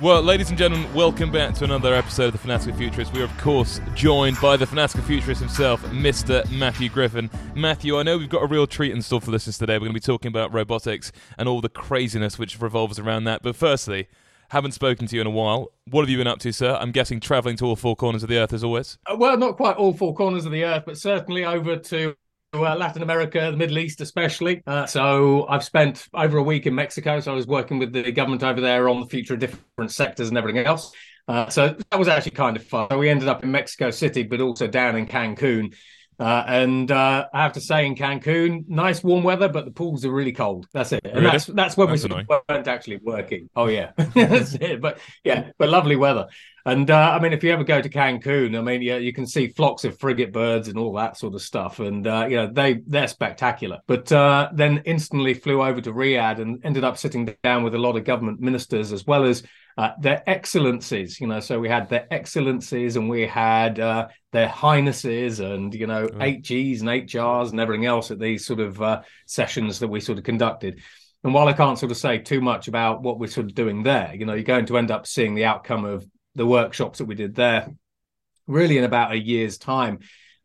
Well, ladies and gentlemen, welcome back to another episode of the Fanatical Futurist. We are, of course, joined by the Fanatical Futurist himself, Mr. Matthew Griffin. Matthew, I know we've got a real treat in store for listeners today. We're going to be talking about robotics and all the craziness which revolves around that. But firstly, haven't spoken to you in a while. What have you been up to, sir? I'm guessing travelling to all four corners of the earth as always. Uh, well, not quite all four corners of the earth, but certainly over to uh, Latin America, the Middle East, especially. Uh, so I've spent over a week in Mexico. So I was working with the government over there on the future of different sectors and everything else. Uh, so that was actually kind of fun. So we ended up in Mexico City, but also down in Cancun. Uh, and uh, I have to say, in Cancun, nice warm weather, but the pools are really cold. That's it. And Really? that's that's when That's we sort of weren't actually working. Oh yeah, that's it. But yeah, but lovely weather. And uh, I mean, if you ever go to Cancun, I mean, yeah, you can see flocks of frigate birds and all that sort of stuff. And uh, you know, they they're spectacular. But uh, then instantly flew over to Riyadh and ended up sitting down with a lot of government ministers as well as uh, their excellencies. You know, so we had their excellencies and we had uh, their highnesses and you know Right. HGs and eight HRs and everything else at these sort of uh, sessions that we sort of conducted. And while I can't sort of say too much about what we're sort of doing there, you know, you're going to end up seeing the outcome of the workshops that we did there really in about a year's time.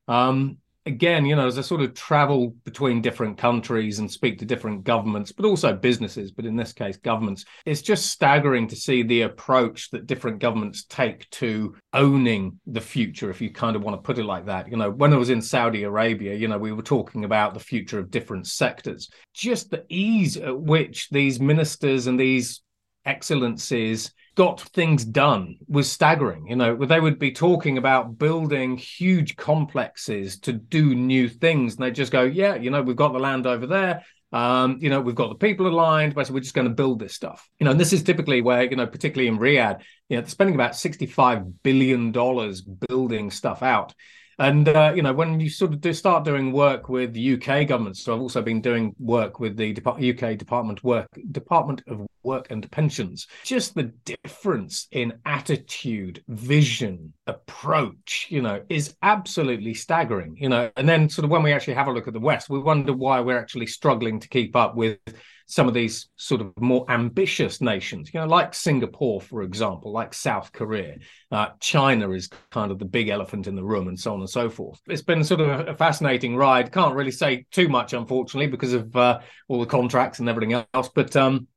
Um, again, you know, as I sort of travel between different countries and speak to different governments, but also businesses, but in this case, governments, it's just staggering to see the approach that different governments take to owning the future, if you kind of want to put it like that. You know, when I was in Saudi Arabia, you know, we were talking about the future of different sectors, just the ease at which these ministers and these excellencies got things done was staggering. You know, they would be talking about building huge complexes to do new things, and they just go, "Yeah, you know, we've got the land over there." Um, you know, we've got the people aligned, but we're just going to build this stuff. You know, and this is typically where, you know, particularly in Riyadh, you know, they're spending about $65 billion building stuff out. And uh, you know, when you sort of do start doing work with UK governments, so I've also been doing work with the Dep- UK Department Work Department of Work and Pensions. Just the difference in attitude, vision, approach, you know, is absolutely staggering. You know, and then sort of when we actually have a look at the West, we wonder why we're actually struggling to keep up with some of these sort of more ambitious nations, you know, like Singapore, for example, like South Korea. Uh, China is kind of the big elephant in the room, and so on and so forth. It's been sort of a, fascinating ride. Can't really say too much, unfortunately, because of uh, all the contracts and everything else. But um,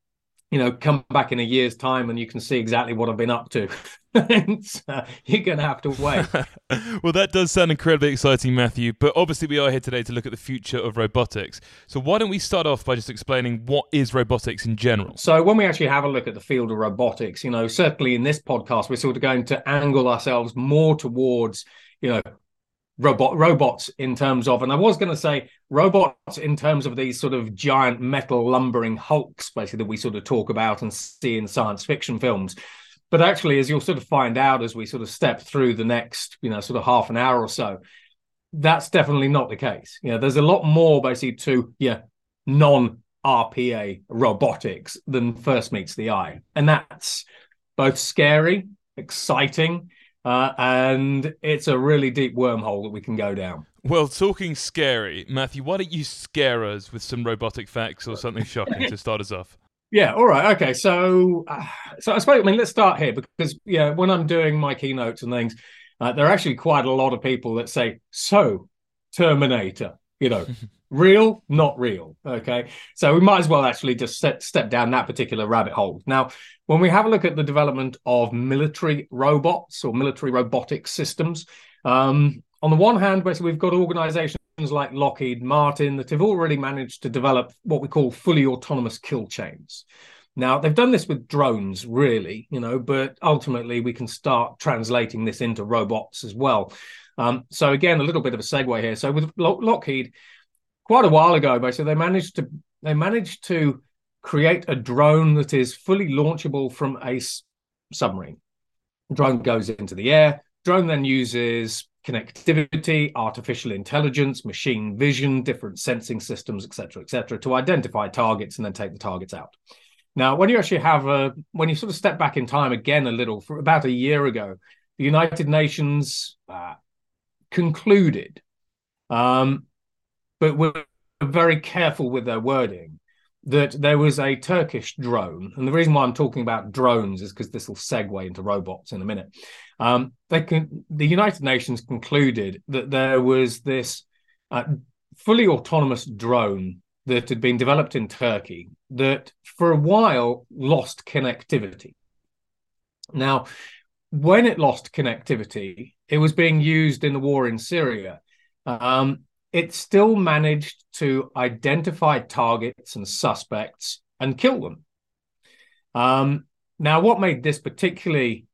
you know, come back in a year's time, and you can see exactly what I've been up to. you're going to have to wait. well, that does sound incredibly exciting, Matthew. But obviously, we are here today to look at the future of robotics. So, why don't we start off by just explaining what is robotics in general? So when we actually have a look at the field of robotics, you know, certainly in this podcast, we're sort of going to angle ourselves more towards, you know, robot robots in terms of, and I was going to say robots in terms of these sort of giant metal lumbering hulks, basically that we sort of talk about and see in science fiction films. But actually, as you'll sort of find out as we sort of step through the next, you know, sort of half an hour or so, that's definitely not the case. You know, there's a lot more basically to yeah, non RPA robotics than first meets the eye. And that's both scary, exciting, uh, and it's a really deep wormhole that we can go down. Well, talking scary, Matthew, why don't you scare us with some robotic facts or something shocking to start us off? Yeah, all right, okay. So, uh, so I suppose I mean let's start here because yeah, when I'm doing my keynotes and things, uh, there are actually quite a lot of people that say, "So, Terminator," you know, real, not real. Okay, so we might as well actually just set, step down that particular rabbit hole. Now, when we have a look at the development of military robots or military robotic systems, um, on the one hand, we've got organizations like Lockheed Martin that have already managed to develop what we call fully autonomous kill chains. Now, they've done this with drones, really, you know, but ultimately we can start translating this into robots as well. Um, so, again, a little bit of a segue here. So, with Lockheed, quite a while ago, basically, they managed to they managed to create a drone that is fully launchable from a s- submarine. Drone goes into the air. Drone then uses connectivity, artificial intelligence, machine vision, different sensing systems, etc., etc., to identify targets and then take the targets out. Now, when you actually have a, when you sort of step back in time again a little, for about a year ago, the United Nations uh, concluded, um, but were very careful with their wording, that there was a Turkish drone, and the reason why I'm talking about drones is because this will segue into robots in a minute. Um, they can, the United Nations concluded that there was this uh, fully autonomous drone that had been developed in Turkey that for a while lost connectivity. Now, when it lost connectivity, it was being used in the war in Syria. Um, it still managed to identify targets and suspects and kill them. Um, now, what made this particularly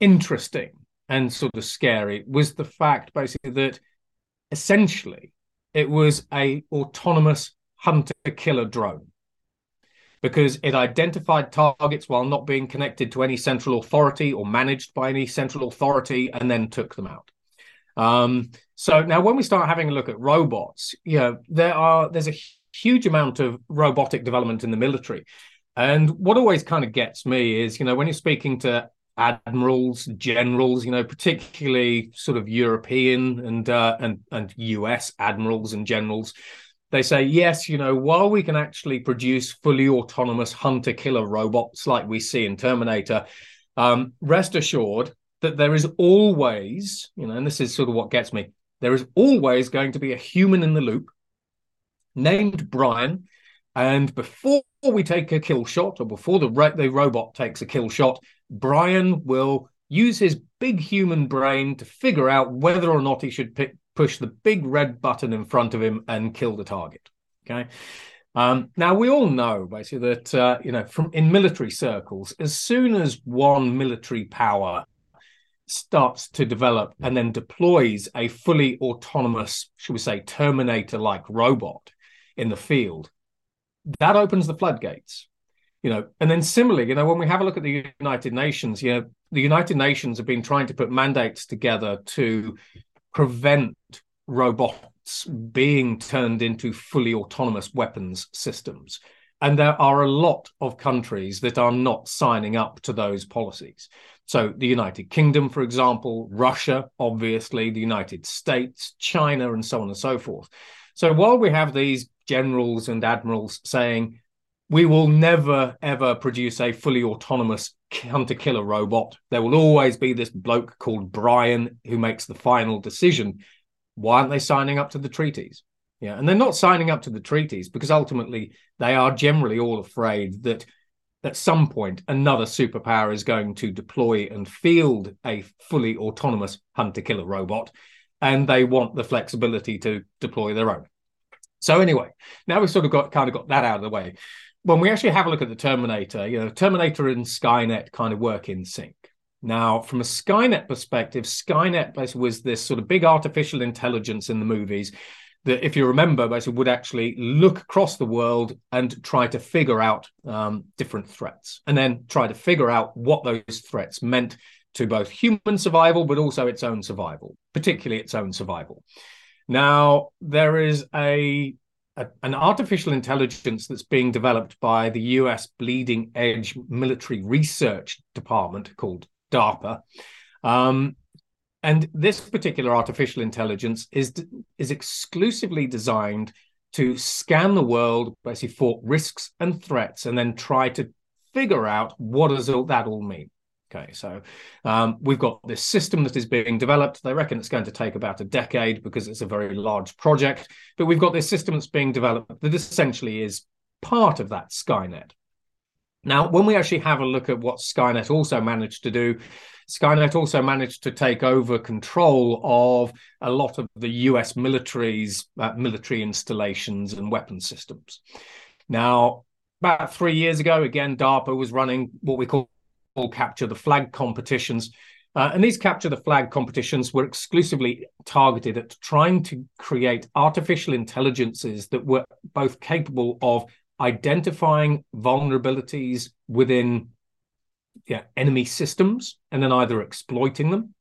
interesting and sort of scary was the fact, basically, that essentially it was a autonomous hunter killer drone because it identified targets while not being connected to any central authority or managed by any central authority and then took them out. Um, so now when we start having a look at robots, you know, there are there's a huge amount of robotic development in the military. And what always kind of gets me is, you know, when you're speaking to admirals, generals, you know, particularly sort of European and uh, and and US admirals and generals, they say yes, you know, while we can actually produce fully autonomous hunter killer robots like we see in Terminator, um, rest assured that there is always, you know, and this is sort of what gets me, there is always going to be a human in the loop named Brian. And before we take a kill shot, or before the, the robot takes a kill shot, Brian will use his big human brain to figure out whether or not he should pick, push the big red button in front of him and kill the target. Okay. Um, now we all know basically that uh, you know from in military circles, as soon as one military power starts to develop and then deploys a fully autonomous, should we say, Terminator-like robot in the field, that opens the floodgates you know. And then similarly you know when we have a look at the united nations you know the united nations have been trying to put mandates together to prevent robots being turned into fully autonomous weapons systems. And there are a lot of countries that are not signing up to those policies so the united kingdom for example russia obviously the united states china and so on and so forth so while we have these generals and admirals saying we will never ever produce a fully autonomous hunter killer robot. There will always be this bloke called Brian who makes the final decision. Why aren't they signing up to the treaties? Yeah, and they're not signing up to the treaties because ultimately they are generally all afraid that at some point another superpower is going to deploy and field a fully autonomous hunter killer robot and they want the flexibility to deploy their own. So anyway, now we've sort of got kind of got that out of the way when we actually have a look at the Terminator, you know, Terminator and Skynet kind of work in sync. Now, from a Skynet perspective, Skynet was this sort of big artificial intelligence in the movies that, if you remember, basically would actually look across the world and try to figure out um, different threats, and then try to figure out what those threats meant to both human survival, but also its own survival, particularly its own survival. Now, there is a a, an artificial intelligence that's being developed by the US bleeding edge military research department called DARPA. Um, and this particular artificial intelligence is is exclusively designed to scan the world basically for risks and threats and then try to figure out what does all that all mean Okay, so um, we've got this system that is being developed. They reckon it's going to take about a decade because it's a very large project. But we've got this system that's being developed that essentially is part of that Skynet. Now, when we actually have a look at what Skynet also managed to do, Skynet also managed to take over control of a lot of the US military's uh, military installations and weapon systems. Now, about three years ago, again, DARPA was running what we call capture the flag competitions. Uh, and these capture the flag competitions were exclusively targeted at trying to create artificial intelligences that were both capable of identifying vulnerabilities within yeah, enemy systems and then either exploiting them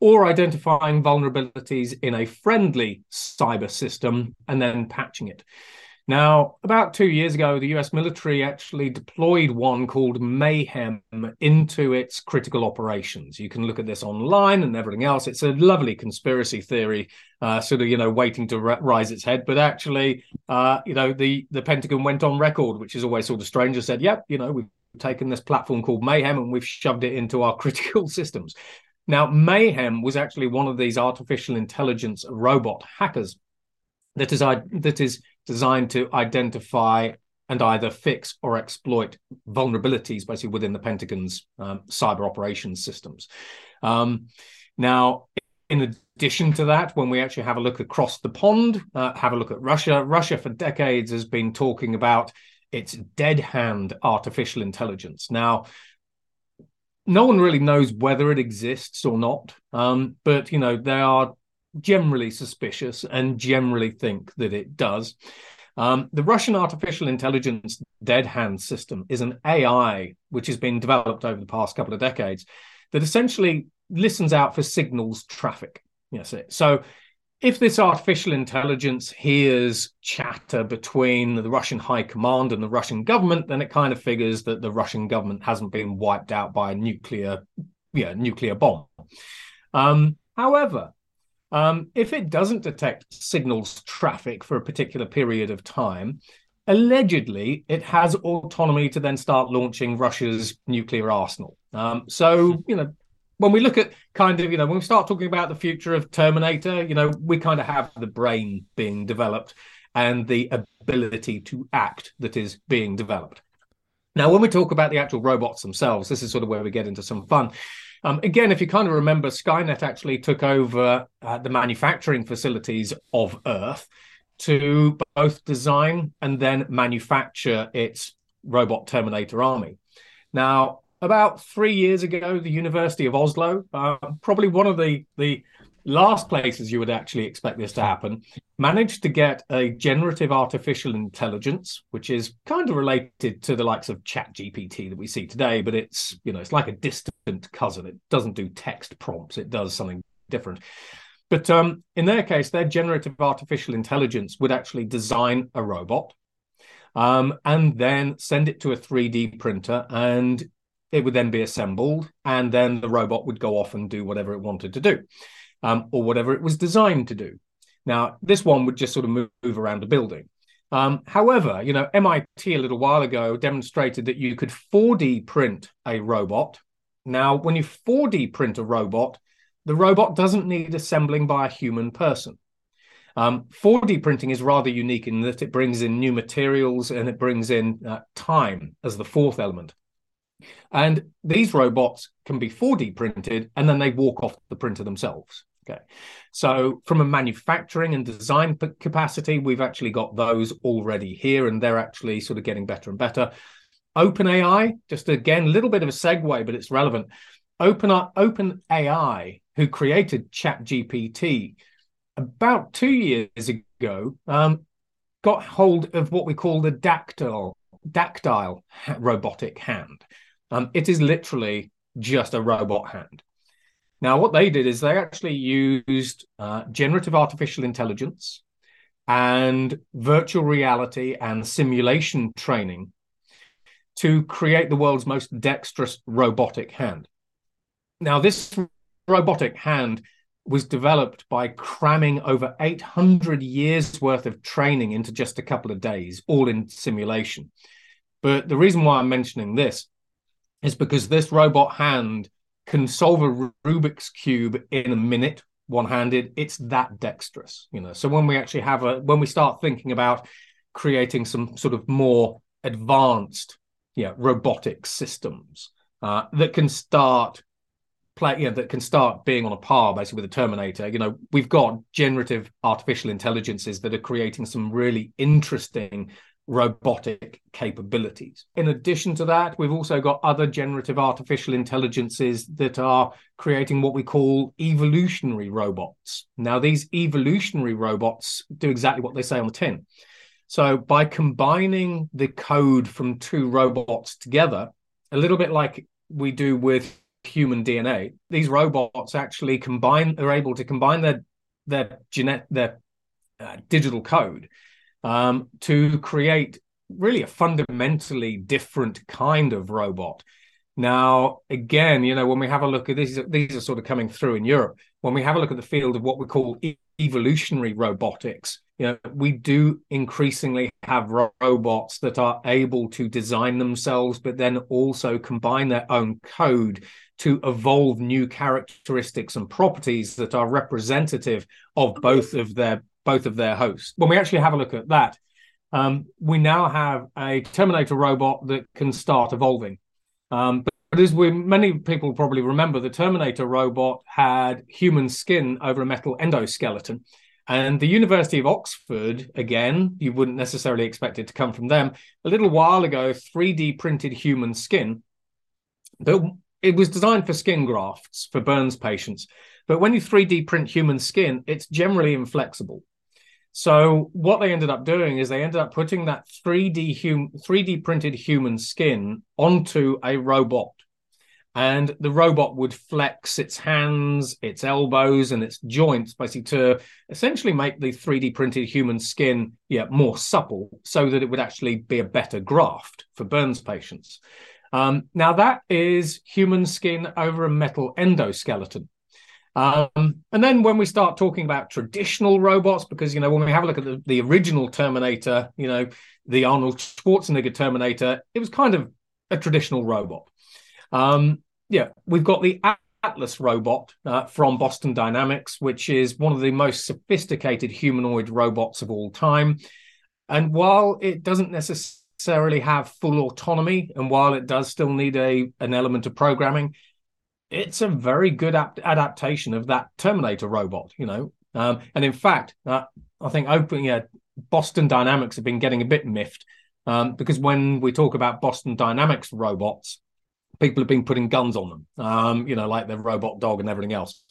or identifying vulnerabilities in a friendly cyber system and then patching it. Now, about two years ago, the US military actually deployed one called Mayhem into its critical operations. You can look at this online and everything else. It's a lovely conspiracy theory, uh, sort of, you know, waiting to rise its head. But actually, uh, you know, the, the Pentagon went on record, which is always sort of strange, and said, yep, you know, we've taken this platform called Mayhem and we've shoved it into our critical systems. Now, Mayhem was actually one of these artificial intelligence robot hackers that is that is designed to identify and either fix or exploit vulnerabilities basically within the Pentagon's um, cyber operations systems. Um, now, in addition to that, when we actually have a look across the pond, uh, have a look at Russia, Russia for decades has been talking about its dead hand artificial intelligence. Now, no one really knows whether it exists or not, um, but you know they are generally suspicious and generally think that it does. Um, the Russian artificial intelligence dead hand system is an AI which has been developed over the past couple of decades that essentially listens out for signals traffic. Yes, so if this artificial intelligence hears chatter between the Russian high command and the Russian government, then it kind of figures that the Russian government hasn't been wiped out by a nuclear, yeah, nuclear bomb. Um, however, um, if it doesn't detect signals traffic for a particular period of time, allegedly it has autonomy to then start launching Russia's nuclear arsenal. Um, so, you know, when we look at kind of, you know, when we start talking about the future of Terminator, you know, we kind of have the brain being developed and the ability to act that is being developed. Now, when we talk about the actual robots themselves, this is sort of where we get into some fun. Um, again, if you kind of remember, Skynet actually took over uh, the manufacturing facilities of Earth to both design and then manufacture its robot Terminator army. Now, about three years ago, the University of Oslo, uh, probably one of the the last places you would actually expect this to happen, managed to get a generative artificial intelligence, which is kind of related to the likes of Chat GPT that we see today, but it's you know it's like a distant cousin. It doesn't do text prompts; it does something different. But um, in their case, their generative artificial intelligence would actually design a robot um, and then send it to a 3D printer, and it would then be assembled, and then the robot would go off and do whatever it wanted to do um, or whatever it was designed to do. Now, this one would just sort of move, move around a building. Um, however, you know, MIT a little while ago demonstrated that you could 4D print a robot. Now, when you 4D print a robot, the robot doesn't need assembling by a human person. Um, 4D printing is rather unique in that it brings in new materials and it brings in uh, time as the fourth element. And these robots can be 4D printed and then they walk off the printer themselves. Okay. So, from a manufacturing and design capacity, we've actually got those already here, and they're actually sort of getting better and better. OpenAI, just again, a little bit of a segue, but it's relevant. Open, OpenAI, who created ChatGPT about two years ago, um, got hold of what we call the dactyl dactyl robotic hand. Um, it is literally just a robot hand. Now, what they did is they actually used uh, generative artificial intelligence and virtual reality and simulation training to create the world's most dexterous robotic hand. Now, this robotic hand was developed by cramming over 800 years worth of training into just a couple of days, all in simulation. But the reason why I'm mentioning this is because this robot hand can solve a Rubik's cube in a minute one-handed. It's that dexterous you know. So when we actually have a when we start thinking about creating some sort of more advanced yeah robotic systems uh, that can start play you know that can start being on a par basically with the terminator you know we've got generative artificial intelligences that are creating some really interesting robotic capabilities. In addition to that, we've also got other generative artificial intelligences that are creating what we call evolutionary robots. Now, these evolutionary robots do exactly what they say on the tin. So, by combining the code from two robots together, a little bit like we do with human DNA, these robots actually combine are able to combine their their genet their uh, digital code um, to create really a fundamentally different kind of robot. Now, again, you know, when we have a look at these, these are sort of coming through in Europe. When we have a look at the field of what we call evolutionary robotics, you know, we do increasingly have ro- robots that are able to design themselves, but then also combine their own code to evolve new characteristics and properties that are representative of both of their both of their hosts. When we actually have a look at that, um, we now have a Terminator robot that can start evolving. Um, but as we many people probably remember, the Terminator robot had human skin over a metal endoskeleton. And the University of Oxford, again, you wouldn't necessarily expect it to come from them. A little while ago, 3D printed human skin. But it was designed for skin grafts for burns patients. But when you 3D print human skin, it's generally inflexible. So what they ended up doing is they ended up putting that 3D hum- 3D printed human skin onto a robot. And the robot would flex its hands, its elbows, and its joints, basically to essentially make the 3D printed human skin yeah, more supple so that it would actually be a better graft for burns patients. Um, now, that is human skin over a metal endoskeleton. Um, and then when we start talking about traditional robots, because you know when we have a look at the, the original Terminator, you know the Arnold Schwarzenegger Terminator, it was kind of a traditional robot. Um, yeah, we've got the Atlas robot uh, from Boston Dynamics, which is one of the most sophisticated humanoid robots of all time. And while it doesn't necessarily have full autonomy, and while it does still need a an element of programming, it's a very good ap- adaptation of that Terminator robot, you know. Um, and in fact, uh, I think opening yeah, Boston Dynamics have been getting a bit miffed um, because when we talk about Boston Dynamics robots, people have been putting guns on them, um, you know, like the robot dog and everything else.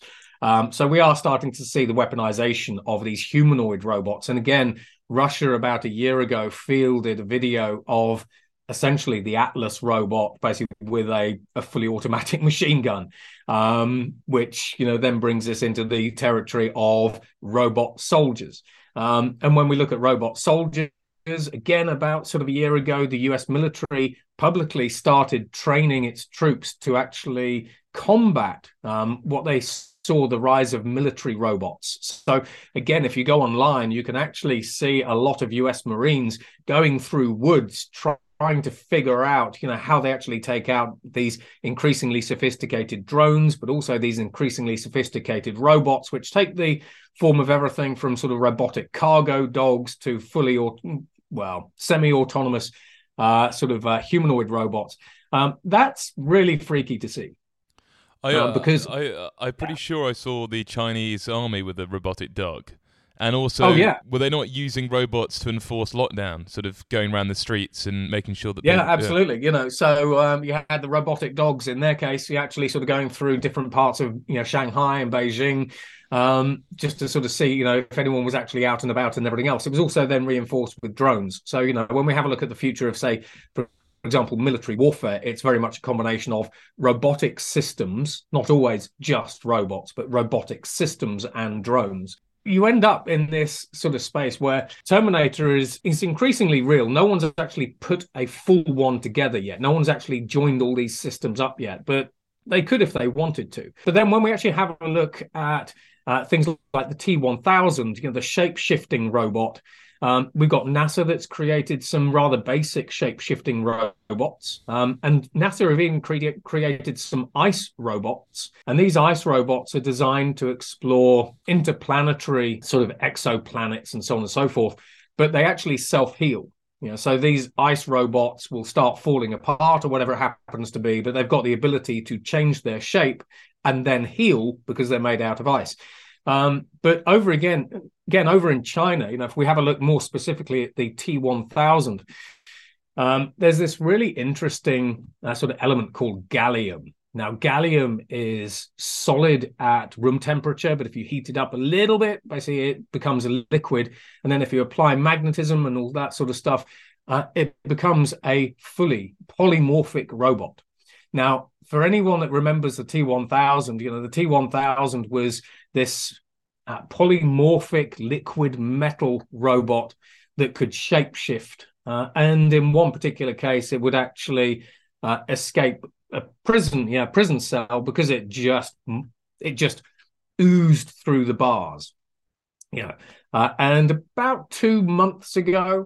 Um, so we are starting to see the weaponization of these humanoid robots. And again, Russia about a year ago fielded a video of essentially the Atlas robot, basically with a, a fully automatic machine gun, um, which you know then brings us into the territory of robot soldiers. Um, and when we look at robot soldiers, again, about sort of a year ago, the U.S. military publicly started training its troops to actually combat um, what they saw the rise of military robots. So, again, if you go online, you can actually see a lot of US Marines going through woods trying trying to figure out, you know, how they actually take out these increasingly sophisticated drones, but also these increasingly sophisticated robots, which take the form of everything from sort of robotic cargo dogs to fully, or well, semi-autonomous uh, sort of uh, humanoid robots. Um, that's really freaky to see. I, uh, because I, uh, I'm pretty sure I saw the Chinese army with a robotic dog. And also, oh, yeah. were they not using robots to enforce lockdown, sort of going around the streets and making sure that? Yeah, they, absolutely. Yeah. You know, so um, you had the robotic dogs. In their case, you actually sort of going through different parts of you know Shanghai and Beijing, um, just to sort of see you know if anyone was actually out and about and everything else. It was also then reinforced with drones. So you know when we have a look at the future of say. For example, military warfare, it's very much a combination of robotic systems, not always just robots, but robotic systems and drones you end up in this sort of space where Terminator is is increasingly real. No one's actually put a full one together yet. No one's actually joined all these systems up yet, but they could if they wanted to. But then when we actually have a look at uh, things like the T1000, you know, the shape shifting robot, um, we've got NASA that's created some rather basic shape shifting robots. Um, and NASA have even cre- created some ice robots. And these ice robots are designed to explore interplanetary sort of exoplanets and so on and so forth, but they actually self heal. You know, so these ice robots will start falling apart or whatever it happens to be, but they've got the ability to change their shape and then heal because they're made out of ice. Um, but over again, again over in China, you know, if we have a look more specifically at the T1000, um, there's this really interesting uh, sort of element called gallium. Now, gallium is solid at room temperature, but if you heat it up a little bit, basically it becomes a liquid. And then if you apply magnetism and all that sort of stuff, uh, it becomes a fully polymorphic robot. Now, for anyone that remembers the T1000, you know, the T1000 was this uh, polymorphic liquid metal robot that could shapeshift. Uh, and in one particular case, it would actually uh, escape a prison, yeah, prison cell because it just it just oozed through the bars. Yeah, uh, and about two months ago,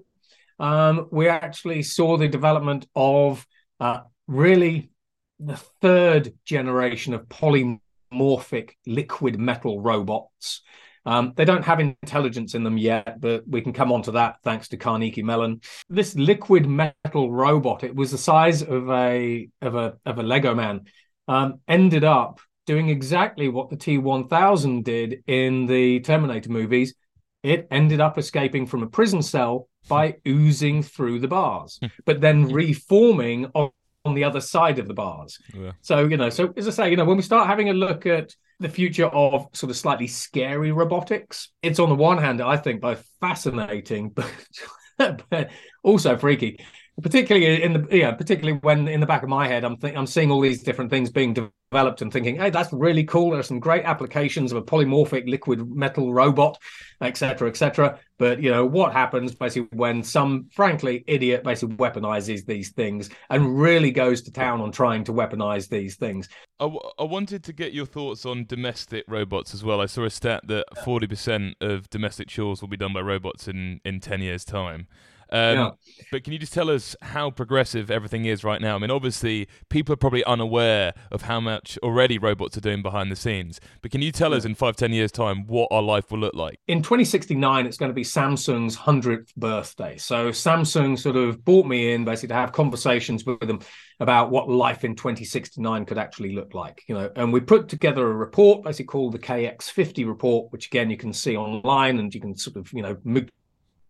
um, we actually saw the development of uh, really the third generation of polymorphic liquid metal robots. Um, they don't have intelligence in them yet, but we can come on to that thanks to Carnegie Mellon. This liquid metal robot, it was the size of a of a of a Lego man, um, ended up doing exactly what the T1000 did in the Terminator movies. It ended up escaping from a prison cell by oozing through the bars, but then reforming on, on the other side of the bars. Yeah. So, you know, so as I say, you know, when we start having a look at the future of sort of slightly scary robotics, it's on the one hand, I think, both fascinating, but, but also freaky particularly in the yeah particularly when in the back of my head i'm th- i'm seeing all these different things being developed and thinking hey that's really cool. There's some great applications of a polymorphic liquid metal robot etc etc but you know what happens basically when some frankly idiot basically weaponizes these things and really goes to town on trying to weaponize these things? I, w- I wanted to get your thoughts on domestic robots as well. I saw a stat that 40% of domestic chores will be done by robots in in 10 years time um, yeah. But can you just tell us how progressive everything is right now? I mean, obviously, people are probably unaware of how much already robots are doing behind the scenes. But can you tell yeah. us in five, ten years' time what our life will look like? In 2069, it's going to be Samsung's 100th birthday. So Samsung sort of brought me in basically to have conversations with them about what life in 2069 could actually look like. You know, and we put together a report basically called the KX50 report, which again you can see online and you can sort of you know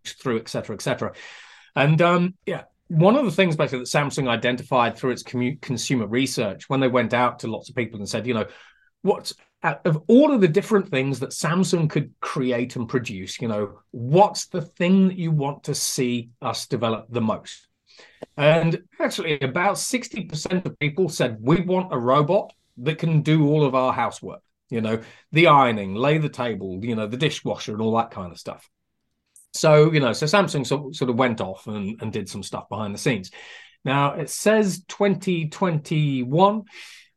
through, et cetera, et cetera. And um, yeah, one of the things basically that Samsung identified through its commu- consumer research when they went out to lots of people and said, you know, what of all of the different things that Samsung could create and produce, you know, what's the thing that you want to see us develop the most? And actually, about 60% of people said, we want a robot that can do all of our housework, you know, the ironing, lay the table, you know, the dishwasher, and all that kind of stuff. So, you know, so Samsung so, sort of went off and, and did some stuff behind the scenes. Now, it says 2021.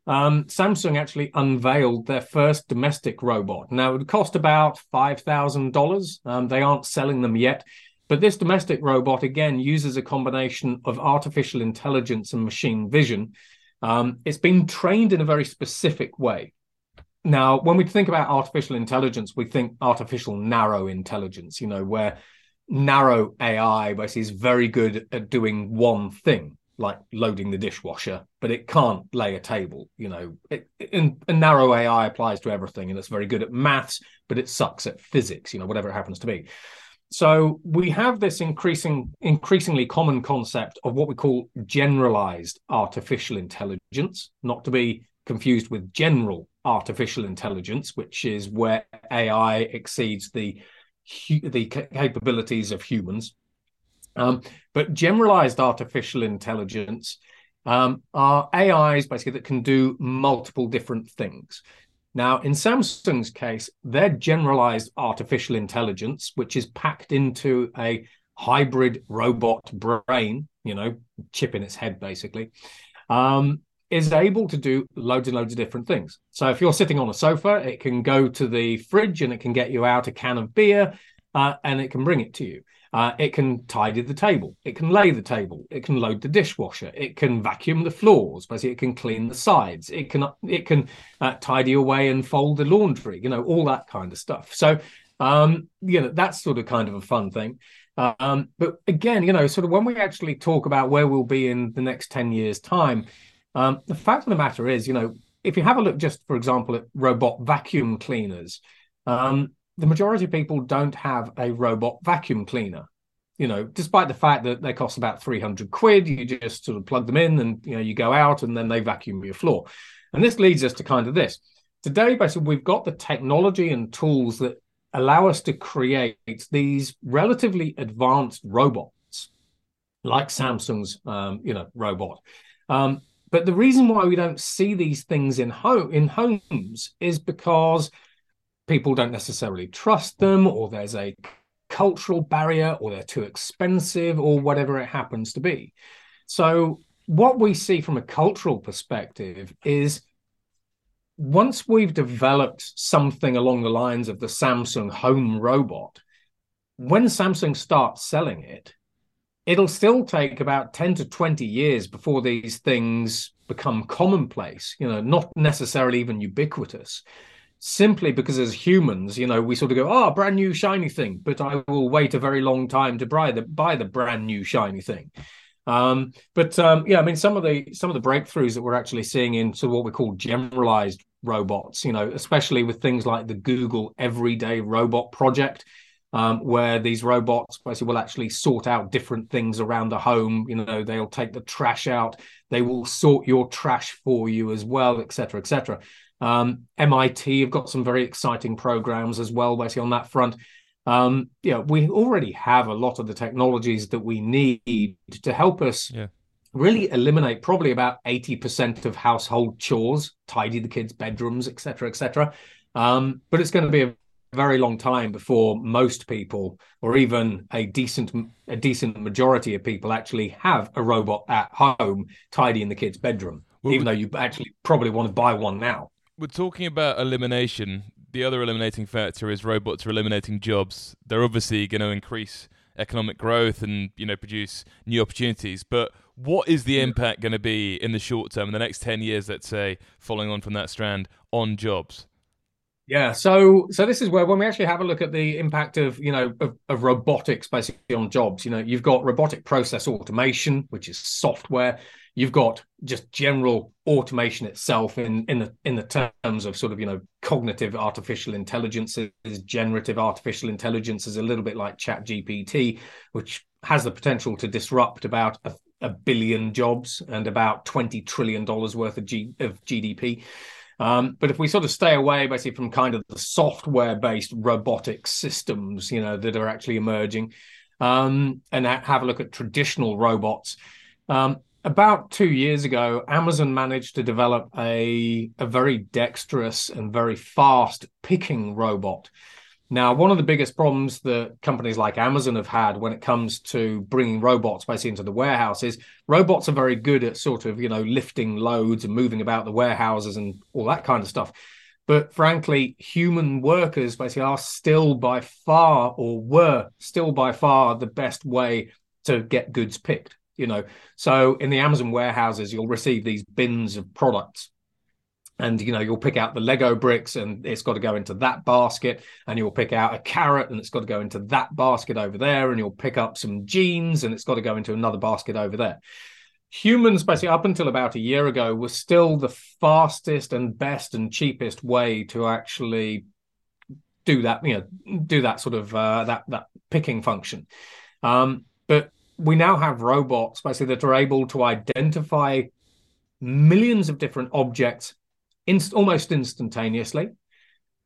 Um, Samsung actually unveiled their first domestic robot. Now, it would cost about $5,000. Um, they aren't selling them yet. But this domestic robot, again, uses a combination of artificial intelligence and machine vision. Um, it's been trained in a very specific way. Now, when we think about artificial intelligence, we think artificial narrow intelligence, you know, where narrow AI is very good at doing one thing, like loading the dishwasher, but it can't lay a table. You know, it, and, and narrow AI applies to everything, and it's very good at maths, but it sucks at physics. You know, whatever it happens to be. So we have this increasing, increasingly common concept of what we call generalized artificial intelligence, not to be confused with general artificial intelligence, which is where AI exceeds the the capabilities of humans. Um, but generalized artificial intelligence um, are AIs basically that can do multiple different things. Now, in Samsung's case, their generalized artificial intelligence, which is packed into a hybrid robot brain, you know, chip in its head basically, um, is able to do loads and loads of different things. So if you're sitting on a sofa, it can go to the fridge and it can get you out a can of beer uh, and it can bring it to you. Uh, it can tidy the table. It can lay the table. It can load the dishwasher. It can vacuum the floors. Basically, it can clean the sides. It can it can uh, tidy away and fold the laundry. You know all that kind of stuff. So um, you know that's sort of kind of a fun thing. Um, but again, you know, sort of when we actually talk about where we'll be in the next ten years' time, um, the fact of the matter is, you know, if you have a look just, for example, at robot vacuum cleaners, um, the majority of people don't have a robot vacuum cleaner. You know, despite the fact that they cost about 300 quid, you just sort of plug them in and, you know, you go out and then they vacuum your floor. And this leads us to kind of this. Today, basically, we've got the technology and tools that allow us to create these relatively advanced robots like Samsung's, um, you know, robot. Um, but the reason why we don't see these things in home in homes is because people don't necessarily trust them, or there's a cultural barrier or they're too expensive or whatever it happens to be. So, what we see from a cultural perspective is once we've developed something along the lines of the Samsung home robot, when Samsung starts selling it, it'll still take about 10 to 20 years before these things become commonplace, you know, not necessarily even ubiquitous. Simply because as humans, you know, we sort of go, oh, brand new shiny thing, but I will wait a very long time to buy the buy the brand new shiny thing. Um, but um, yeah, I mean, some of the some of the breakthroughs that we're actually seeing in sort of what we call generalized robots, you know, especially with things like the Google Everyday Robot Project, um, where these robots basically will actually sort out different things around the home. You know, they'll take the trash out, they will sort your trash for you as well, etc., etc. Um, MIT have got some very exciting programs as well, basically on that front. Um, yeah, we already have a lot of the technologies that we need to help us yeah. really eliminate probably about 80% of household chores, tidy the kids' bedrooms, etc., etc. Um, but it's going to be a very long time before most people or even a decent a decent majority of people actually have a robot at home tidying the kid's bedroom well, even though you actually probably want to buy one now. We're talking about elimination. The other eliminating factor is robots are eliminating jobs. They're obviously going to increase economic growth and you know produce new opportunities. But what is the impact going to be in the short term in the next 10 years let's say following on from that strand on jobs yeah, so so this is where when we actually have a look at the impact of you know of, of, robotics basically on jobs, you know, you've got robotic process automation, which is software. You've got just general automation itself in in the in the terms of sort of you know cognitive artificial intelligence, is generative artificial intelligence is a little bit like Chat GPT, which has the potential to disrupt about a, a billion jobs and about twenty trillion dollars worth of, G, of GDP. Um, but if we sort of stay away basically from kind of the software based robotic systems, you know, that are actually emerging, um, and ha- have a look at traditional robots. Um, about two years ago, Amazon managed to develop a, a very dexterous and very fast picking robot now, one of the biggest problems that companies like Amazon have had when it comes to bringing robots basically into the warehouse is robots are very good at sort of, you know, lifting loads and moving about the warehouses and all that kind of stuff. But frankly, human workers basically are still by far or were still by far the best way to get goods picked, you know. So in the Amazon warehouses, you'll receive these bins of products and you know you'll pick out the lego bricks and it's got to go into that basket. And you'll pick out a carrot and it's got to go into that basket over there. And you'll pick up some jeans and it's got to go into another basket over there. Humans basically up until about a year ago were still the fastest and best and cheapest way to actually do that you know do that sort of uh, that that picking function. Um, but we now have robots basically that are able to identify millions of different objects inst- almost instantaneously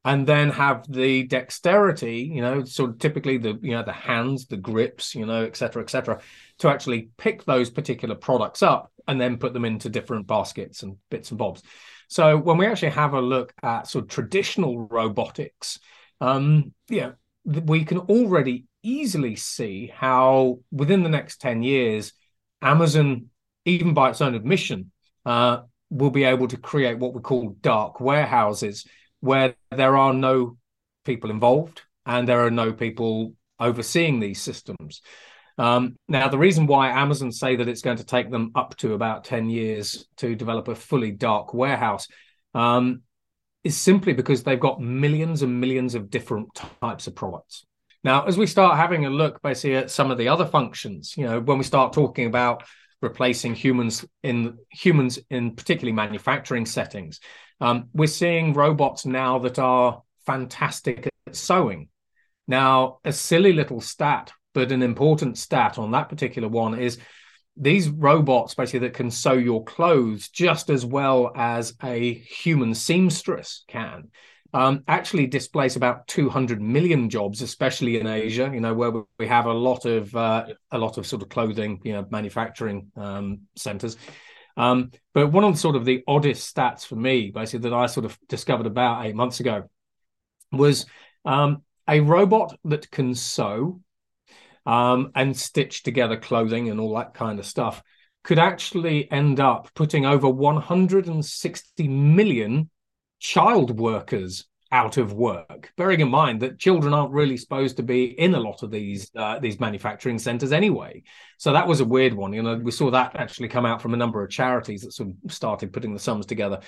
and then have the dexterity you know sort of typically the you know the hands the grips you know etc etc to actually pick those particular products up and then put them into different baskets and bits and bobs. So when we actually have a look at sort of traditional robotics um yeah we can already easily see how within the next 10 years amazon even by its own admission uh, will be able to create what we call dark warehouses where there are no people involved and there are no people overseeing these systems. Um, now, the reason why Amazon say that it's going to take them up to about 10 years to develop a fully dark warehouse um, is simply because they've got millions and millions of different types of products. Now, as we start having a look basically at some of the other functions, you know, when we start talking about replacing humans in humans in particularly manufacturing settings. Um, we're seeing robots now that are fantastic at sewing. Now, a silly little stat, but an important stat on that particular one is these robots basically that can sew your clothes just as well as a human seamstress can um, actually displace about 200 million jobs, especially in Asia. You know, where we have a lot of uh, a lot of sort of clothing, you know, manufacturing um, centers. Um, but one of the sort of the oddest stats for me, basically, that I sort of discovered about eight months ago, was um, a robot that can sew um, and stitch together clothing and all that kind of stuff could actually end up putting over 160 million child workers out of work. Bearing in mind that children aren't really supposed to be in a lot of these uh, these manufacturing centres anyway, so that was a weird one. You know, we saw that actually come out from a number of charities that sort of started putting the sums together.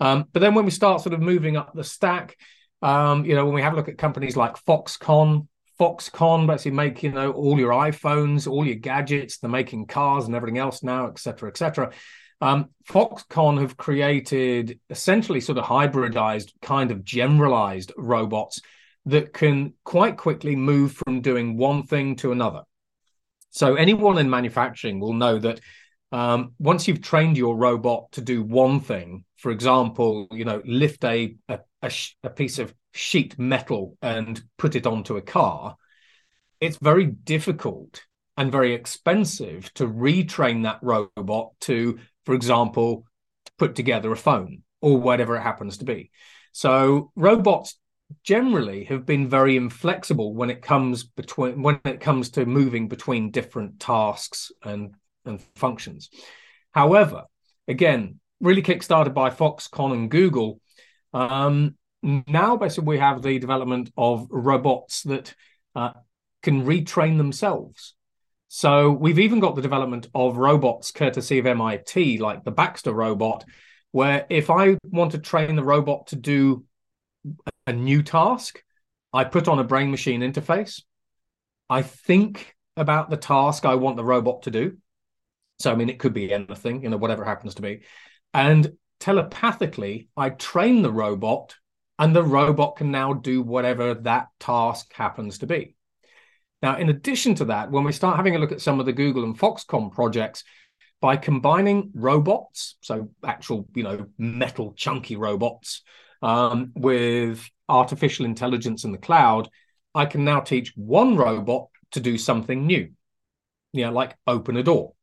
Um, but then when we start sort of moving up the stack, um, you know, when we have a look at companies like Foxconn, Foxconn basically make you know all your iPhones, all your gadgets. They're making cars and everything else now, etc., etc. Um, Foxconn have created essentially sort of hybridized, kind of generalized robots that can quite quickly move from doing one thing to another. So anyone in manufacturing will know that um, once you've trained your robot to do one thing, for example, you know, lift a, a, a, a piece of sheet metal and put it onto a car, it's very difficult and very expensive to retrain that robot to, for example, put together a phone or whatever it happens to be. So robots generally have been very inflexible when it comes between when it comes to moving between different tasks and and functions. However, again, really kickstarted by Foxconn and Google, um, now basically we have the development of robots that uh, can retrain themselves. So we've even got the development of robots courtesy of MIT, like the Baxter robot, where if I want to train the robot to do a new task, I put on a brain machine interface. I think about the task I want the robot to do. So, I mean, it could be anything, you know, whatever it happens to be. And telepathically, I train the robot and the robot can now do whatever that task happens to be. Now, in addition to that, when we start having a look at some of the Google and Foxconn projects, by combining robots, so actual, you know, metal chunky robots, um, with artificial intelligence in the cloud, I can now teach one robot to do something new, you know, like open a door.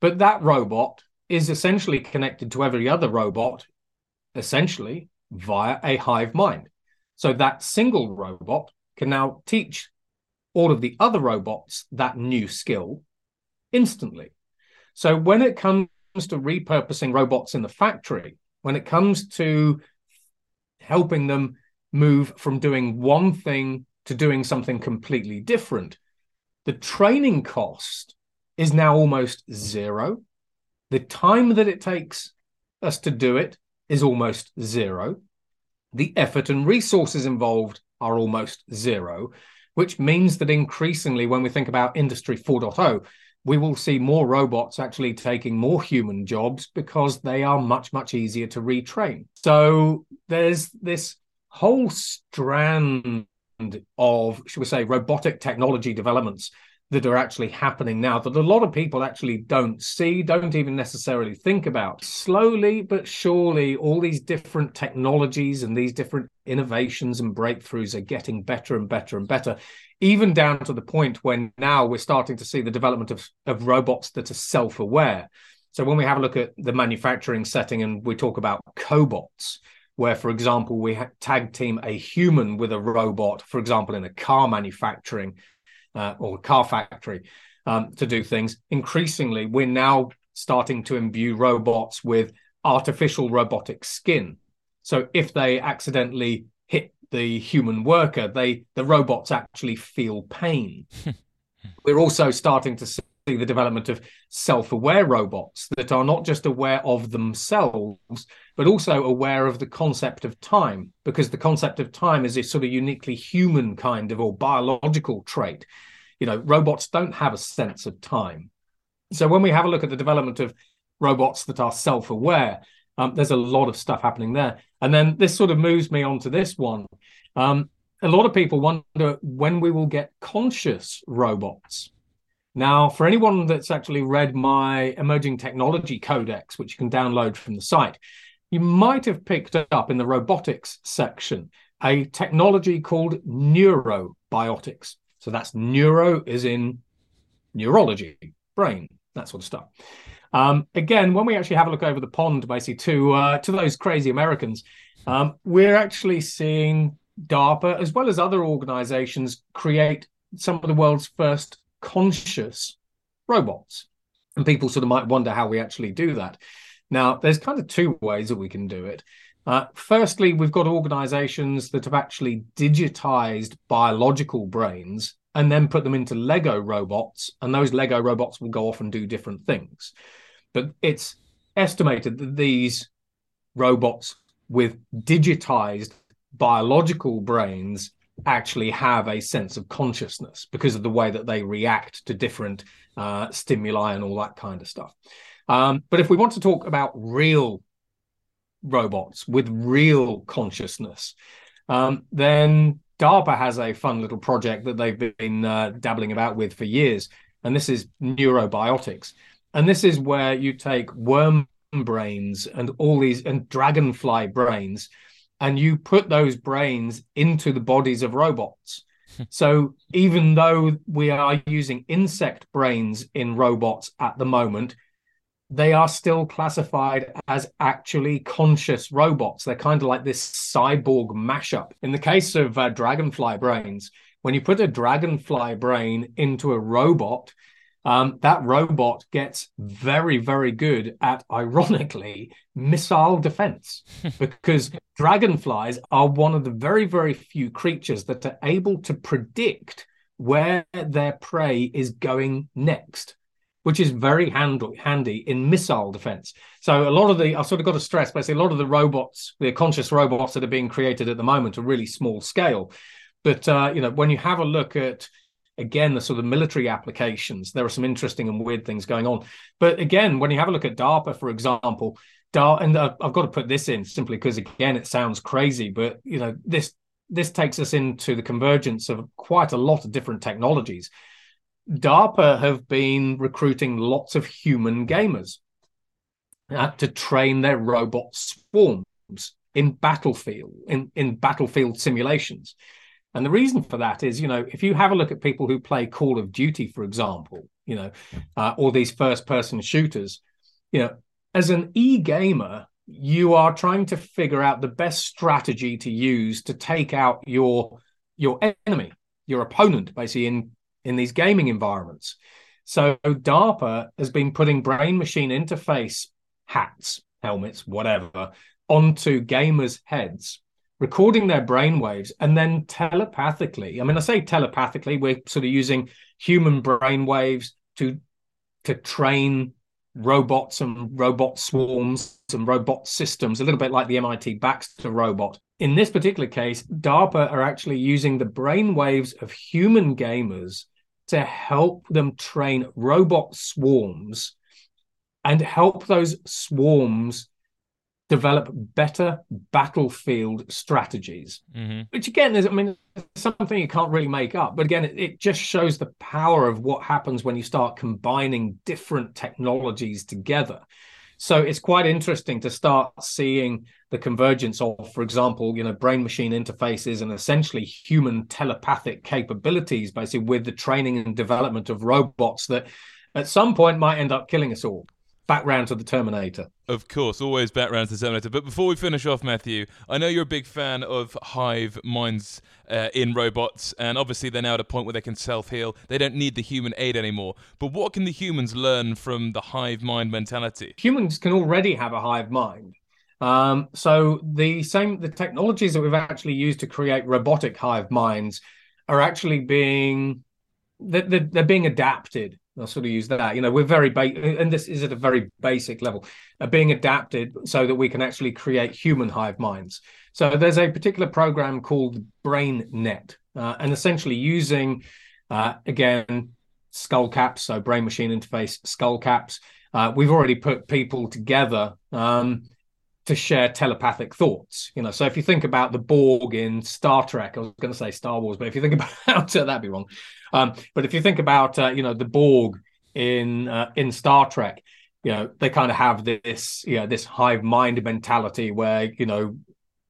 But that robot is essentially connected to every other robot, essentially via a hive mind. So that single robot can now teach all of the other robots that new skill instantly. So when it comes to repurposing robots in the factory, when it comes to helping them move from doing one thing to doing something completely different, the training cost is now almost zero. The time that it takes us to do it is almost zero. The effort and resources involved are almost zero, which means that increasingly, when we think about Industry 4.0, we will see more robots actually taking more human jobs because they are much, much easier to retrain. So there's this whole strand of, should we say, robotic technology developments that are actually happening now that a lot of people actually don't see, don't even necessarily think about. Slowly but surely, all these different technologies and these different innovations and breakthroughs are getting better and better and better, even down to the point when now we're starting to see the development of, of robots that are self aware. So when we have a look at the manufacturing setting and we talk about cobots, where, for example, we tag team a human with a robot, for example, in a car manufacturing uh, or car factory um, to do things. Increasingly, we're now starting to imbue robots with artificial robotic skin. So if they accidentally hit the human worker, they the robots actually feel pain. we're also starting to see the development of self-aware robots that are not just aware of themselves but also aware of the concept of time because the concept of time is a sort of uniquely human kind of or biological trait. You know robots don't have a sense of time. So when we have a look at the development of robots that are self-aware um, there's a lot of stuff happening there. And then this sort of moves me on to this one. Um, a lot of people wonder when we will get conscious robots. Now, for anyone that's actually read my emerging technology codex, which you can download from the site, you might have picked up in the robotics section a technology called neurobiotics. So that's neuro is in neurology, brain, that sort of stuff. Um, again, when we actually have a look over the pond, basically to uh, to those crazy Americans, um, we're actually seeing DARPA, as well as other organizations, create some of the world's first conscious robots. And people sort of might wonder how we actually do that. Now, there's kind of two ways that we can do it. Uh, firstly, we've got organizations that have actually digitized biological brains and then put them into Lego robots, and those Lego robots will go off and do different things. But it's estimated that these robots with digitized biological brains actually have a sense of consciousness because of the way that they react to different uh, stimuli and all that kind of stuff. Um, but if we want to talk about real robots with real consciousness, um, then DARPA has a fun little project that they've been uh, dabbling about with for years, and this is neurobiotics. And this is where you take worm brains and all these and dragonfly brains, and you put those brains into the bodies of robots. so even though we are using insect brains in robots at the moment, they are still classified as actually conscious robots. They're kind of like this cyborg mashup. In the case of uh, dragonfly brains, when you put a dragonfly brain into a robot, um, that robot gets very, very good at, ironically, missile defense because dragonflies are one of the very, very few creatures that are able to predict where their prey is going next which is very handy, in missile defense. So a lot of the, I've sort of got to stress, basically, a lot of the robots, the conscious robots that are being created at the moment are really small scale. But uh, you know, when you have a look at again the sort of military applications, there are some interesting and weird things going on. But again, when you have a look at DARPA, for example, DAR, and uh, I've got to put this in simply because again it sounds crazy, but you know this this takes us into the convergence of quite a lot of different technologies. DARPA have been recruiting lots of human gamers uh, to train their robot swarms in battlefield in, in battlefield simulations. And the reason for that is, you know, if you have a look at people who play Call of Duty, for example, you know, uh, or these first-person shooters, you know, as an e-gamer, you are trying to figure out the best strategy to use to take out your your enemy, your opponent, basically in in these gaming environments. So DARPA has been putting brain machine interface hats, helmets, whatever, onto gamers' heads, recording their brain waves, and then telepathically. I mean, I say telepathically, we're sort of using human brain waves to to train robots and robot swarms and robot systems, a little bit like the MIT Baxter robot. In this particular case, DARPA are actually using the brain waves of human gamers to help them train robot swarms and help those swarms develop better battlefield strategies mm-hmm. which again is i mean something you can't really make up but again it, it, just shows the power of what happens when you start combining different technologies together so it's quite interesting to start seeing the convergence of, for example, you know, brain machine interfaces and essentially human telepathic capabilities, basically with the training and development of robots that at some point might end up killing us all back round to the Terminator. Of course, always back round to the Terminator. But before we finish off, Matthew, I know you're a big fan of hive minds uh, in robots, and obviously they're now at a point where they can self heal. They don't need the human aid anymore. But what can the humans learn from the hive mind mentality? Humans can already have a hive mind. Um, so the same the technologies that we've actually used to create robotic hive minds are actually being they're, they're, they're being adapted I'll sort of use that. You know, we're very ba- and this is at a very basic level, uh, being adapted so that we can actually create human hive minds. So there's a particular program called BrainNet, uh, and essentially using uh, again skull caps, so brain machine interface skull caps. Uh, we've already put people together um, to share telepathic thoughts. You know, so if you think about the Borg in Star Trek, I was going to say Star Wars, but if you think about that'd be wrong. Um, but if you think about uh, you know the Borg in uh, in Star Trek, you know they kind of have this you know this hive mind mentality where you know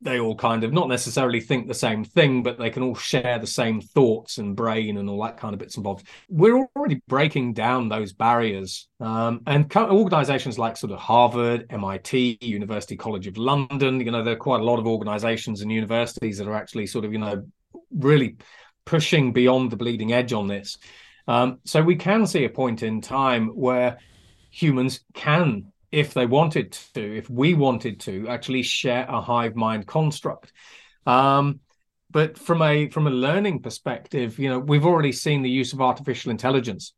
they all kind of not necessarily think the same thing, but they can all share the same thoughts and brain and all that kind of bits and bobs. We're already breaking down those barriers. Um, and organizations like sort of Harvard, MIT, University College of London, you know, there are quite a lot of organizations and universities that are actually sort of, you know, really pushing beyond the bleeding edge on this. Um, so we can see a point in time where humans can if they wanted to, if we wanted to, actually share a hive mind construct. Um, but from a from a learning perspective, you know, we've already seen the use of artificial intelligence.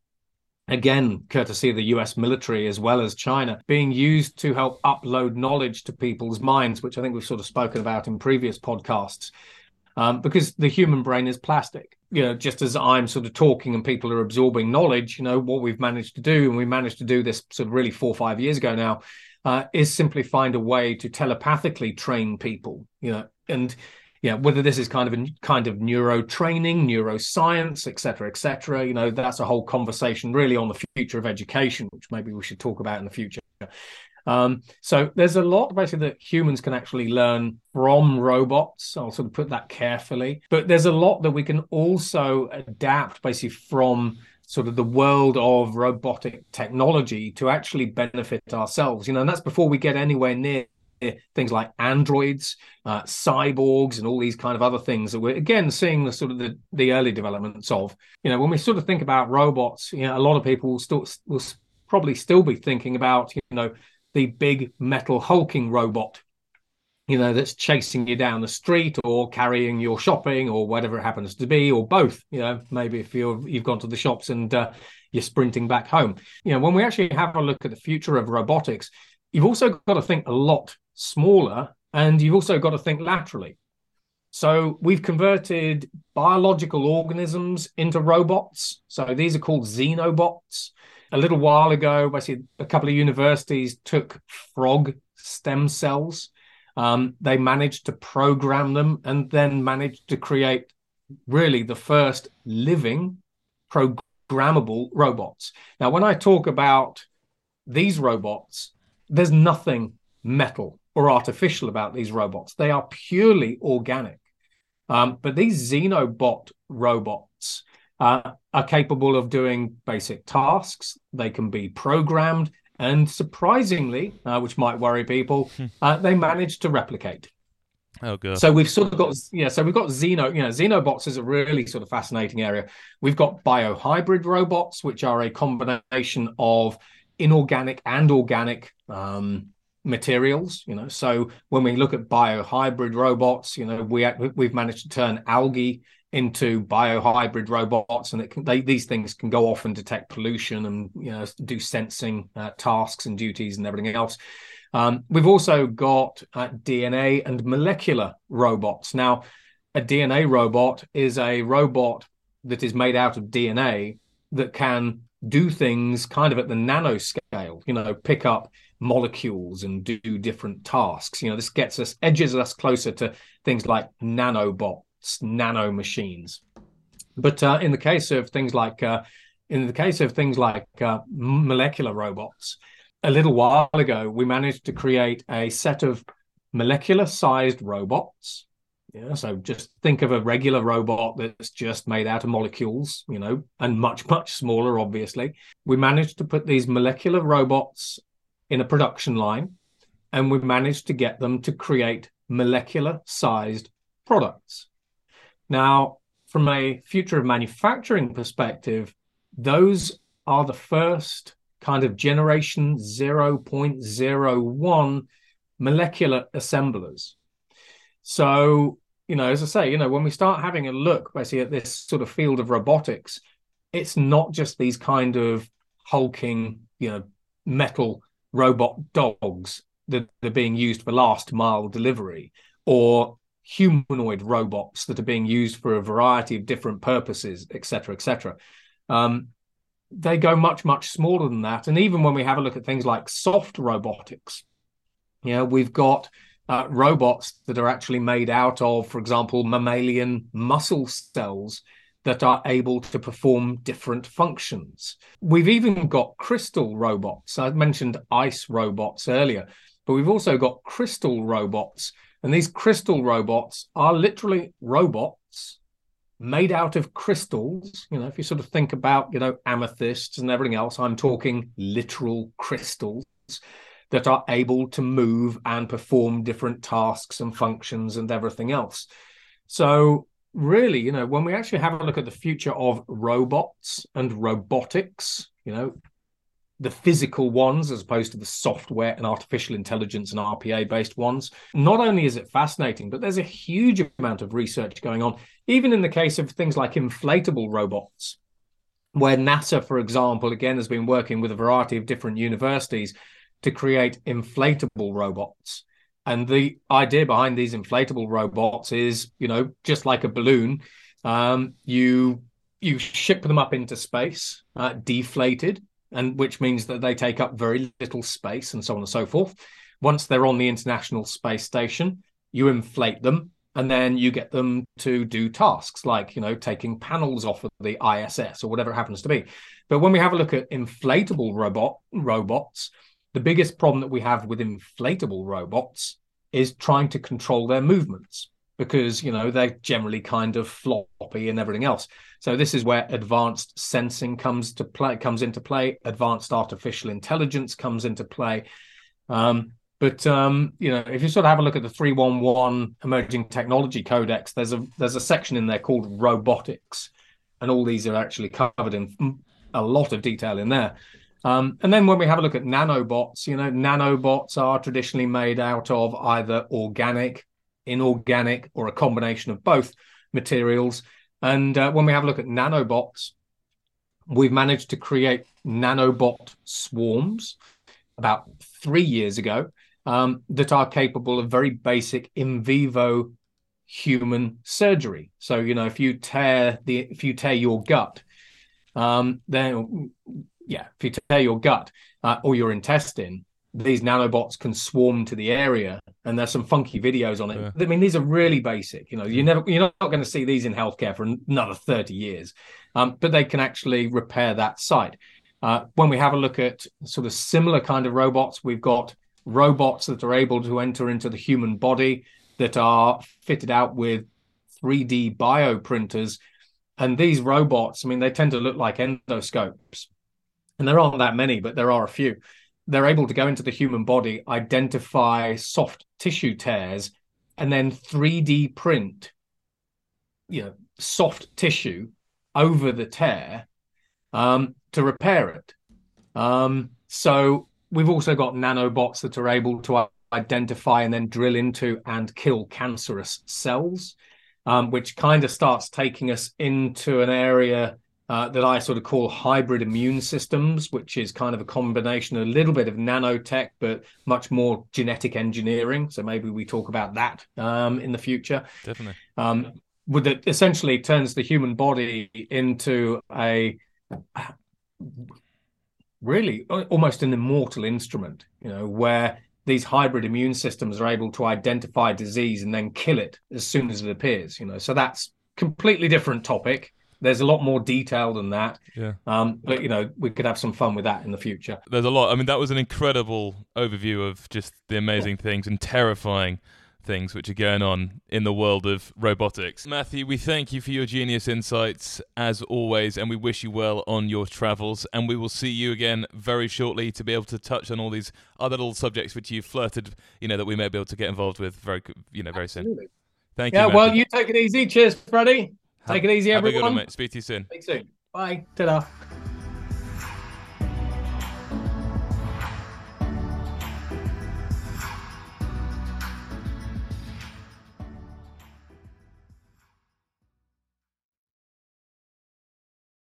Again, courtesy of the US military as well as China, being used to help upload knowledge to people's minds, which I think we've sort of spoken about in previous podcasts um, because the human brain is plastic. You know, just as I'm sort of talking and people are absorbing knowledge, you know, what we've managed to do, and we managed to do this sort of really four or five years ago now, uh, is simply find a way to telepathically train people. You know, and yeah, whether this is kind of a kind of neuro training, neuroscience, et cetera, et cetera, you know, that's a whole conversation really on the future of education, which maybe we should talk about in the future. Um, so there's a lot basically that humans can actually learn from robots. I'll sort of put that carefully, but there's a lot that we can also adapt basically from sort of the world of robotic technology to actually benefit ourselves. You know, and that's before we get anywhere near things like androids, uh, cyborgs, and all these kind of other things that we're again seeing the sort of the, the early developments of. You know, when we sort of think about robots, you know, a lot of people will still will probably still be thinking about you know the big metal hulking robot you know that's chasing you down the street or carrying your shopping or whatever it happens to be or both you know maybe if you're you've gone to the shops and uh, you're sprinting back home. You know when we actually have a look at the future of robotics you've also got to think a lot smaller and you've also got to think laterally. So we've converted biological organisms into robots. So these are called xenobots a little while ago, basically, a couple of universities took frog stem cells. Um, they managed to program them and then managed to create really the first living programmable robots. Now, when I talk about these robots, there's nothing metal or artificial about these robots. They are purely organic. Um, but these Xenobot robots uh, are capable of doing basic tasks. They can be programmed, and surprisingly, uh, which might worry people, hmm. uh, they manage to replicate. Oh, good. So we've sort of got yeah. So we've got Xeno. You know, Xenobots is a really sort of fascinating area. We've got biohybrid robots, which are a combination of inorganic and organic um, materials. You know, so when we look at biohybrid robots, you know, we we've managed to turn algae into biohybrid robots, and can, they, these things can go off and detect pollution and you know do sensing uh, tasks and duties and everything else. Um, we've also got uh, DNA and molecular robots. Now, a DNA robot is a robot that is made out of DNA that can do things kind of at the nanoscale. You know, pick up molecules and do different tasks. You know, this gets us edges us closer to things like nanobots nano machines. But uh, in the case of things like uh, in the case of things like uh, molecular robots, a little while ago we managed to create a set of molecular-sized robots. Yeah, so just think of a regular robot that's just made out of molecules, you know, and much much smaller. Obviously, we managed to put these molecular robots in a production line, and we managed to get them to create molecular-sized products. Now, from a future of manufacturing perspective, those are the first kind of generation 0.01 molecular assemblers. So, you know, as I say, you know, when we start having a look basically at this sort of field of robotics, it's not just these kind of hulking, you know, metal robot dogs that are being used for last mile delivery or humanoid robots that are being used for a variety of different purposes, etc., etc. Um, they go much, much smaller than that. And even when we have a look at things like soft robotics, you know, we've got uh, robots that are actually made out of, for example, mammalian muscle cells that are able to perform different functions. We've even got crystal robots. I mentioned ice robots earlier. but we've also got crystal robots. And these crystal robots are literally robots made out of crystals. You know, if you sort of think about, you know, amethysts and everything else, I'm talking literal crystals that are able to move and perform different tasks and functions and everything else. So, really, you know, when we actually have a look at the future of robots and robotics, you know, the physical ones as opposed to the software and artificial intelligence and RPA based ones. Not only is it fascinating, but there's a huge amount of research going on, even in the case of things like inflatable robots, where NASA, for example, again has been working with a variety of different universities to create inflatable robots. And the idea behind these inflatable robots is, you know, just like a balloon, um, you you ship them up into space, uh, deflated, and which means that they take up very little space and so on and so forth. Once they're on the International Space Station, you inflate them and then you get them to do tasks like you know taking panels off of the ISS or whatever it happens to be. But when we have a look at inflatable robot robots, the biggest problem that we have with inflatable robots is trying to control their movements because you know they're generally kind of floppy and everything else. So this is where advanced sensing comes to play comes into play. Advanced artificial intelligence comes into play. Um, but um, you know, if you sort of have a look at the 311 Emerging Technology Codex, there's a there's a section in there called robotics, and all these are actually covered in a lot of detail in there. Um, and then when we have a look at nanobots, you know, nanobots are traditionally made out of either organic inorganic, or a combination of both materials. And uh, when we have a look at nanobots, we've managed to create nanobot swarms about three years ago um, that are capable of very basic in vivo human surgery. So you know, if you tear the if you tear your gut, um, then yeah, if you tear your gut uh, or your intestine, these nanobots can swarm to the area and there's some funky videos on it. Yeah. i mean these are really basic you know you never you're not going to see these in healthcare for another 30 years um, but they can actually repair that site. Uh, when we have a look at sort of similar kind of robots we've got robots that are able to enter into the human body that are fitted out with 3d bioprinters. And these robots i mean they tend to look like endoscopes. And there aren't that many but there are a few. They're able to go into the human body, identify soft tissue tears, and then 3D print, you know, soft tissue over the tear um, to repair it. Um, so we've also got nanobots that are able to identify and then drill into and kill cancerous cells, um, which kind of starts taking us into an area uh, that I sort of call hybrid immune systems, which is kind of a combination, a little bit of nanotech, but much more genetic engineering. So maybe we talk about that um, in the future. Definitely. Um, with it essentially turns the human body into a really almost an immortal instrument, you know, where these hybrid immune systems are able to identify disease and then kill it as soon as it appears, you know. So that's completely different topic there's a lot more detail than that. Yeah. Um, but you know, we could have some fun with that in the future. There's a lot. I mean, that was an incredible overview of just the amazing things and terrifying things which are going on in the world of robotics. Matthew, we thank you for your genius insights as always, and we wish you well on your travels. And we will see you again very shortly to be able to touch on all these other little subjects which you've flirted, you know, that we may be able to get involved with very, you know, very Absolutely. soon. Thank yeah, you. Yeah, well, you take it easy. Cheers, Freddie. Take it easy, everyone. Have a good one, mate. Speak to you soon. Speak soon. Bye. Ta-da.